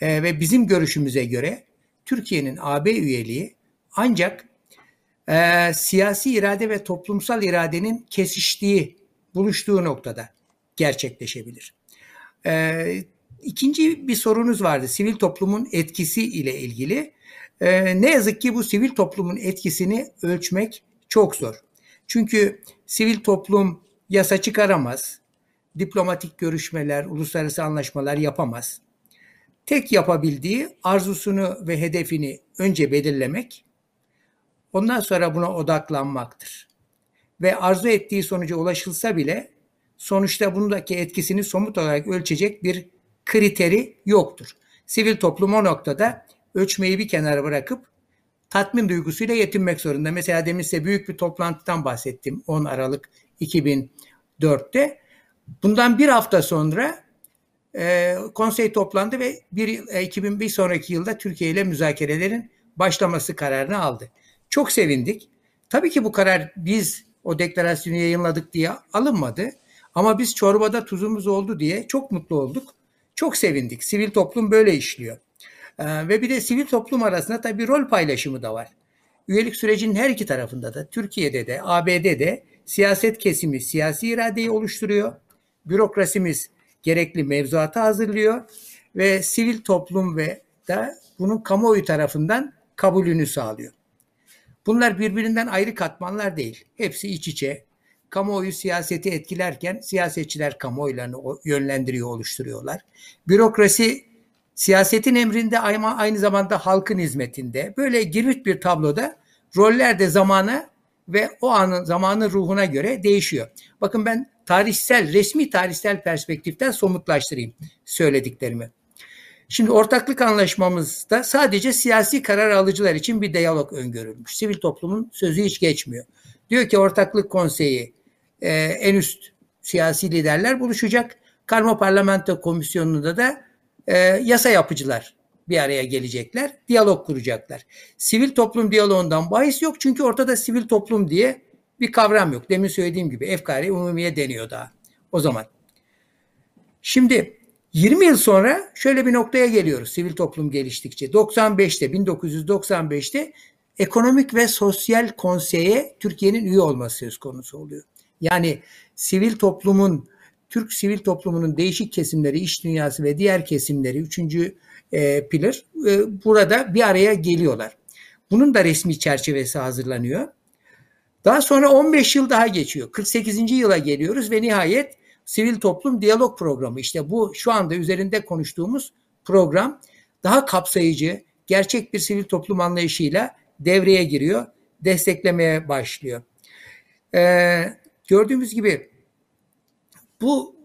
Ee, ve bizim görüşümüze göre Türkiye'nin AB üyeliği ancak e, siyasi irade ve toplumsal iradenin kesiştiği, buluştuğu noktada gerçekleşebilir. E, ikinci bir sorunuz vardı sivil toplumun etkisi ile ilgili. E, ne yazık ki bu sivil toplumun etkisini ölçmek çok zor. Çünkü sivil toplum yasa çıkaramaz, diplomatik görüşmeler, uluslararası anlaşmalar yapamaz. Tek yapabildiği arzusunu ve hedefini önce belirlemek, ondan sonra buna odaklanmaktır. Ve arzu ettiği sonuca ulaşılsa bile sonuçta bundaki etkisini somut olarak ölçecek bir kriteri yoktur. Sivil toplum o noktada ölçmeyi bir kenara bırakıp tatmin duygusuyla yetinmek zorunda. Mesela demin size büyük bir toplantıdan bahsettim 10 Aralık 2004'te. Bundan bir hafta sonra e, konsey toplandı ve bir, e, 2001 sonraki yılda Türkiye ile müzakerelerin başlaması kararını aldı. Çok sevindik. Tabii ki bu karar biz o deklarasyonu yayınladık diye alınmadı. Ama biz çorbada tuzumuz oldu diye çok mutlu olduk. Çok sevindik. Sivil toplum böyle işliyor. Ee, ve bir de sivil toplum arasında tabii rol paylaşımı da var. Üyelik sürecinin her iki tarafında da Türkiye'de de ABD'de siyaset kesimi siyasi iradeyi oluşturuyor. Bürokrasimiz gerekli mevzuatı hazırlıyor ve sivil toplum ve da bunun kamuoyu tarafından kabulünü sağlıyor. Bunlar birbirinden ayrı katmanlar değil. Hepsi iç içe. Kamuoyu siyaseti etkilerken siyasetçiler kamuoylarını yönlendiriyor, oluşturuyorlar. Bürokrasi siyasetin emrinde ama aynı zamanda halkın hizmetinde. Böyle girit bir tabloda roller de zamana ve o anın zamanın ruhuna göre değişiyor. Bakın ben tarihsel, resmi tarihsel perspektiften somutlaştırayım söylediklerimi. Şimdi ortaklık anlaşmamızda sadece siyasi karar alıcılar için bir diyalog öngörülmüş. Sivil toplumun sözü hiç geçmiyor. Diyor ki ortaklık konseyi e, en üst siyasi liderler buluşacak. Karma Parlamento Komisyonu'nda da e, yasa yapıcılar bir araya gelecekler, diyalog kuracaklar. Sivil toplum diyaloğundan bahis yok çünkü ortada sivil toplum diye bir kavram yok. Demin söylediğim gibi efkari umumiye deniyor daha o zaman. Şimdi 20 yıl sonra şöyle bir noktaya geliyoruz sivil toplum geliştikçe. 95'te 1995'te Ekonomik ve Sosyal Konsey'e Türkiye'nin üye olması söz konusu oluyor. Yani sivil toplumun Türk sivil toplumunun değişik kesimleri, iş dünyası ve diğer kesimleri, üçüncü e, pillar e, burada bir araya geliyorlar. Bunun da resmi çerçevesi hazırlanıyor. Daha sonra 15 yıl daha geçiyor. 48. yıla geliyoruz ve nihayet Sivil Toplum Diyalog Programı işte bu şu anda üzerinde konuştuğumuz program daha kapsayıcı, gerçek bir sivil toplum anlayışıyla devreye giriyor, desteklemeye başlıyor. Ee, gördüğümüz gibi bu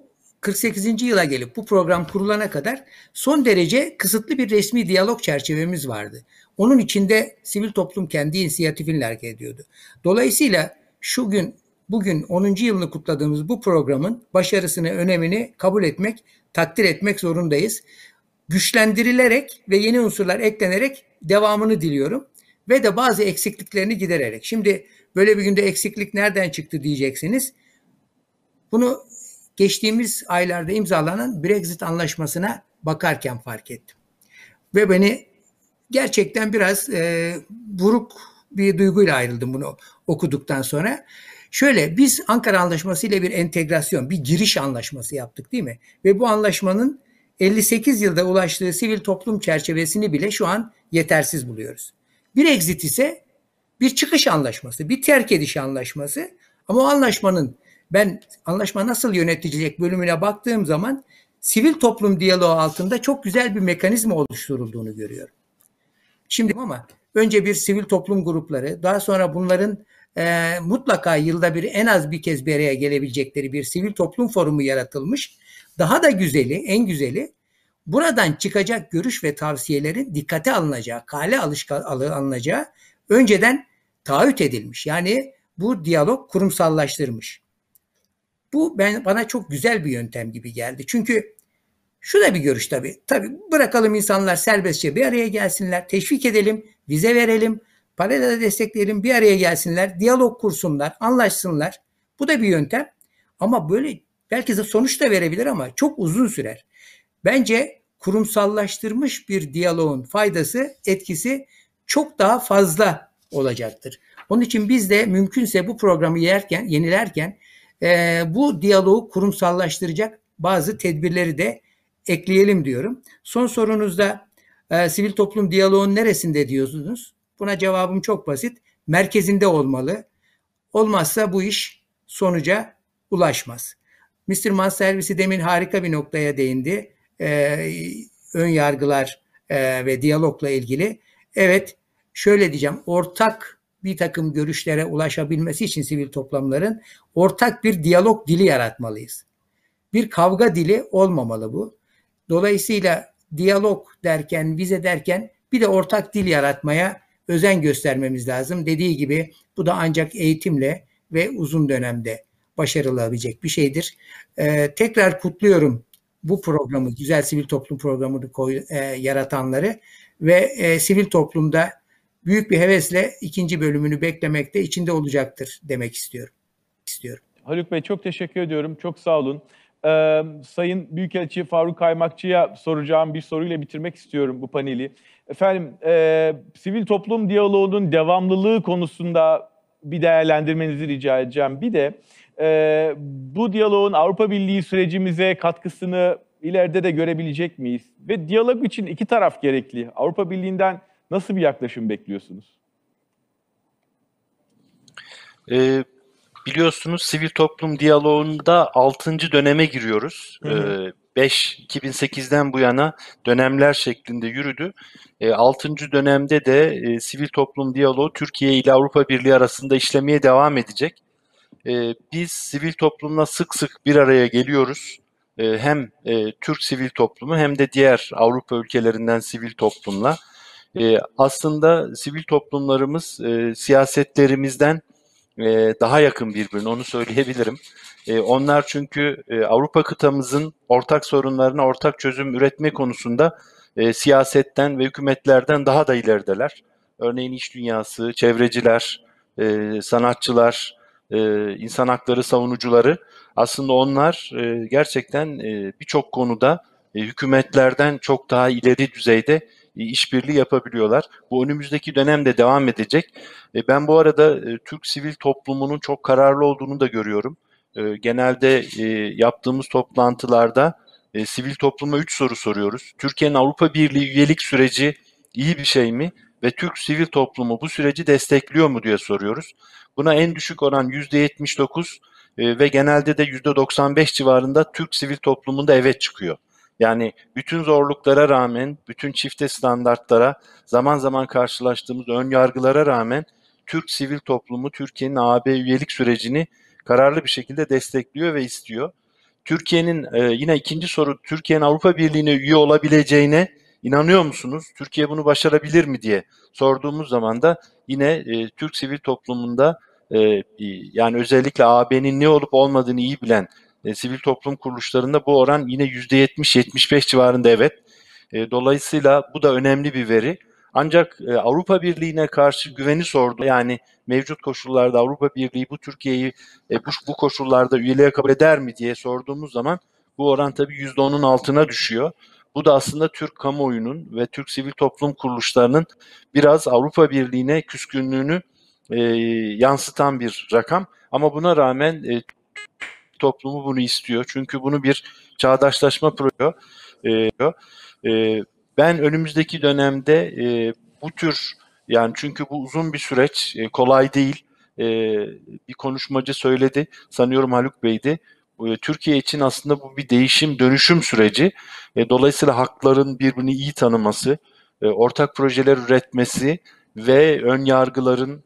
48. yıla gelip bu program kurulana kadar son derece kısıtlı bir resmi diyalog çerçevemiz vardı. Onun içinde sivil toplum kendi inisiyatifinle hareket ediyordu. Dolayısıyla şu gün bugün 10. yılını kutladığımız bu programın başarısını, önemini kabul etmek, takdir etmek zorundayız. Güçlendirilerek ve yeni unsurlar eklenerek devamını diliyorum ve de bazı eksikliklerini gidererek. Şimdi böyle bir günde eksiklik nereden çıktı diyeceksiniz. Bunu geçtiğimiz aylarda imzalanan Brexit anlaşmasına bakarken fark ettim. Ve beni gerçekten biraz e, buruk bir duyguyla ayrıldım bunu okuduktan sonra. Şöyle biz Ankara Anlaşması ile bir entegrasyon, bir giriş anlaşması yaptık değil mi? Ve bu anlaşmanın 58 yılda ulaştığı sivil toplum çerçevesini bile şu an yetersiz buluyoruz. Bir exit ise bir çıkış anlaşması, bir terk ediş anlaşması. Ama o anlaşmanın ben anlaşma nasıl yönetilecek bölümüne baktığım zaman sivil toplum diyaloğu altında çok güzel bir mekanizma oluşturulduğunu görüyorum. Şimdi ama önce bir sivil toplum grupları, daha sonra bunların e, mutlaka yılda bir en az bir kez bir araya gelebilecekleri bir sivil toplum forumu yaratılmış. Daha da güzeli, en güzeli buradan çıkacak görüş ve tavsiyelerin dikkate alınacağı, kale alınacağı önceden taahhüt edilmiş. Yani bu diyalog kurumsallaştırmış. Bu ben bana çok güzel bir yöntem gibi geldi. Çünkü şu da bir görüş tabii. Tabii bırakalım insanlar serbestçe bir araya gelsinler, teşvik edelim, vize verelim, parayla da destekleyelim, bir araya gelsinler, diyalog kursunlar, anlaşsınlar. Bu da bir yöntem. Ama böyle belki de sonuç da verebilir ama çok uzun sürer. Bence kurumsallaştırmış bir diyaloğun faydası, etkisi çok daha fazla olacaktır. Onun için biz de mümkünse bu programı yerken, yenilerken e, bu diyaloğu kurumsallaştıracak bazı tedbirleri de ekleyelim diyorum. Son sorunuzda e, sivil toplum diyaloğun neresinde diyorsunuz? Buna cevabım çok basit. Merkezinde olmalı. Olmazsa bu iş sonuca ulaşmaz. Mr. Mans servisi demin harika bir noktaya değindi. Ee, ön yargılar e, ve diyalogla ilgili. Evet, şöyle diyeceğim. Ortak bir takım görüşlere ulaşabilmesi için sivil toplumların ortak bir diyalog dili yaratmalıyız. Bir kavga dili olmamalı bu. Dolayısıyla diyalog derken, vize derken bir de ortak dil yaratmaya özen göstermemiz lazım. Dediği gibi bu da ancak eğitimle ve uzun dönemde başarılabilecek bir şeydir. Ee, tekrar kutluyorum bu programı, Güzel Sivil Toplum programını koy, e, yaratanları ve e, sivil toplumda büyük bir hevesle ikinci bölümünü beklemekte içinde olacaktır demek istiyorum. istiyorum. Haluk Bey çok teşekkür ediyorum. Çok sağ olun. Ee, Sayın Büyükelçi Faruk Kaymakçı'ya soracağım bir soruyla bitirmek istiyorum bu paneli. Efendim, e, sivil toplum diyaloğunun devamlılığı konusunda bir değerlendirmenizi rica edeceğim. Bir de e, bu diyaloğun Avrupa Birliği sürecimize katkısını ileride de görebilecek miyiz? Ve diyalog için iki taraf gerekli. Avrupa Birliği'nden nasıl bir yaklaşım bekliyorsunuz? Ee, biliyorsunuz sivil toplum diyaloğunda 6. döneme giriyoruz. Hı hı. Ee, 5 2008'den bu yana dönemler şeklinde yürüdü. E, 6. dönemde de e, sivil toplum diyaloğu Türkiye ile Avrupa Birliği arasında işlemeye devam edecek. E, biz sivil toplumla sık sık bir araya geliyoruz. E, hem e, Türk sivil toplumu hem de diğer Avrupa ülkelerinden sivil toplumla. E, aslında sivil toplumlarımız e, siyasetlerimizden e, daha yakın birbirine onu söyleyebilirim. E, onlar çünkü e, Avrupa kıtamızın ortak sorunlarına ortak çözüm üretme konusunda e, siyasetten ve hükümetlerden daha da ilerideler. Örneğin iş dünyası, çevreciler, e, sanatçılar, e, insan hakları savunucuları aslında onlar e, gerçekten e, birçok konuda e, hükümetlerden çok daha ileri düzeyde işbirliği yapabiliyorlar. Bu önümüzdeki dönemde devam edecek. E, ben bu arada e, Türk sivil toplumunun çok kararlı olduğunu da görüyorum. E, genelde e, yaptığımız toplantılarda e, sivil topluma üç soru soruyoruz. Türkiye'nin Avrupa Birliği üyelik süreci iyi bir şey mi? Ve Türk sivil toplumu bu süreci destekliyor mu diye soruyoruz. Buna en düşük oran %79 e, ve genelde de %95 civarında Türk sivil toplumunda evet çıkıyor. Yani bütün zorluklara rağmen, bütün çifte standartlara, zaman zaman karşılaştığımız ön yargılara rağmen Türk sivil toplumu Türkiye'nin AB üyelik sürecini kararlı bir şekilde destekliyor ve istiyor. Türkiye'nin e, yine ikinci soru Türkiye'nin Avrupa Birliği'ne üye olabileceğine inanıyor musunuz? Türkiye bunu başarabilir mi diye sorduğumuz zaman da yine e, Türk sivil toplumunda e, yani özellikle AB'nin ne olup olmadığını iyi bilen e, sivil toplum kuruluşlarında bu oran yine %70-75 civarında evet. E, dolayısıyla bu da önemli bir veri. Ancak e, Avrupa Birliği'ne karşı güveni sordu. Yani mevcut koşullarda Avrupa Birliği bu Türkiye'yi e, bu, bu koşullarda üyeliğe kabul eder mi diye sorduğumuz zaman bu oran tabii %10'un altına düşüyor. Bu da aslında Türk kamuoyunun ve Türk sivil toplum kuruluşlarının biraz Avrupa Birliği'ne küskünlüğünü e, yansıtan bir rakam. Ama buna rağmen e, toplumu bunu istiyor. Çünkü bunu bir çağdaşlaşma proje. E, e, ben önümüzdeki dönemde e, bu tür yani çünkü bu uzun bir süreç, e, kolay değil. Bir konuşmacı söyledi, sanıyorum Haluk Bey'di. Türkiye için aslında bu bir değişim, dönüşüm süreci. Dolayısıyla hakların birbirini iyi tanıması, ortak projeler üretmesi ve ön yargıların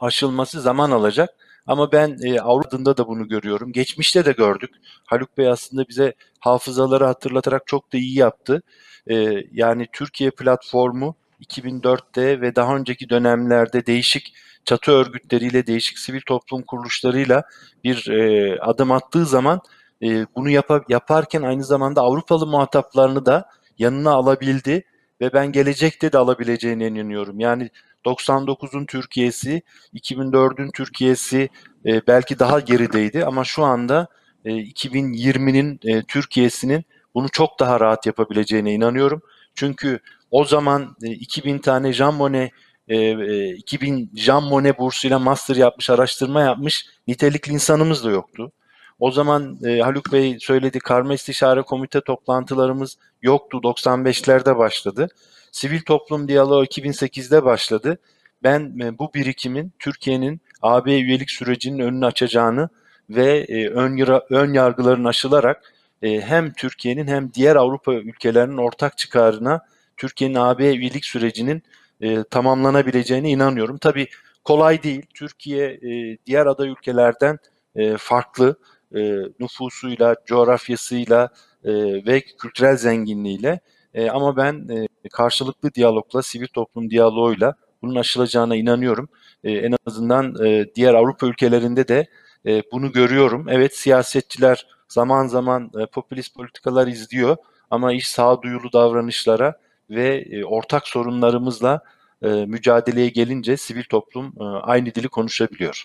aşılması zaman alacak. Ama ben e, Avrupa'da da bunu görüyorum. Geçmişte de gördük. Haluk Bey aslında bize hafızaları hatırlatarak çok da iyi yaptı. E, yani Türkiye platformu 2004'te ve daha önceki dönemlerde değişik çatı örgütleriyle, değişik sivil toplum kuruluşlarıyla bir e, adım attığı zaman e, bunu yapa- yaparken aynı zamanda Avrupalı muhataplarını da yanına alabildi ve ben gelecekte de alabileceğine inanıyorum. Yani 99'un Türkiye'si, 2004'ün Türkiye'si e, belki daha gerideydi ama şu anda e, 2020'nin e, Türkiye'sinin bunu çok daha rahat yapabileceğine inanıyorum. Çünkü o zaman e, 2000 tane Jean Monnet e, e, 2000 Jean Monnet bursuyla master yapmış, araştırma yapmış nitelikli insanımız da yoktu. O zaman e, Haluk Bey söyledi karma istişare komite toplantılarımız yoktu. 95'lerde başladı. Sivil toplum diyaloğu 2008'de başladı. Ben e, bu birikimin Türkiye'nin AB üyelik sürecinin önünü açacağını ve e, ön, yara- ön yargıların aşılarak e, hem Türkiye'nin hem diğer Avrupa ülkelerinin ortak çıkarına Türkiye'nin AB üyelik sürecinin e, tamamlanabileceğine inanıyorum. Tabii kolay değil. Türkiye e, diğer aday ülkelerden e, farklı e, nüfusuyla, coğrafyasıyla e, ve kültürel zenginliğiyle. E, ama ben e, karşılıklı diyalogla, sivil toplum diyaloğuyla bunun aşılacağına inanıyorum. E, en azından e, diğer Avrupa ülkelerinde de e, bunu görüyorum. Evet siyasetçiler zaman zaman e, popülist politikalar izliyor ama iş sağduyulu davranışlara ve e, ortak sorunlarımızla e, mücadeleye gelince sivil toplum e, aynı dili konuşabiliyor.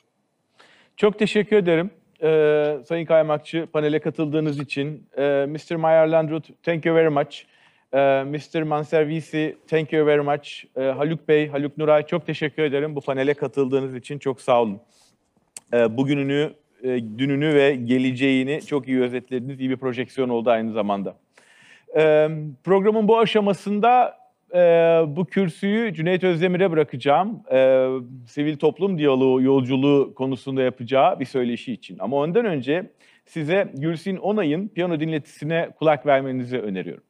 Çok teşekkür ederim ee, Sayın Kaymakçı panele katıldığınız için. Ee, Mr. Meyer Landrut, thank you very much. Ee, Mr. Manservisi, thank you very much. Ee, Haluk Bey, Haluk Nuray çok teşekkür ederim bu panele katıldığınız için. Çok sağ olun. Ee, bugününü, e, dününü ve geleceğini çok iyi özetlediniz. İyi bir projeksiyon oldu aynı zamanda. Ee, programın bu aşamasında e, bu kürsüyü Cüneyt Özdemir'e bırakacağım. Ee, sivil toplum diyaloğu yolculuğu konusunda yapacağı bir söyleşi için. Ama ondan önce size Gülsin Onay'ın piyano dinletisine kulak vermenizi öneriyorum.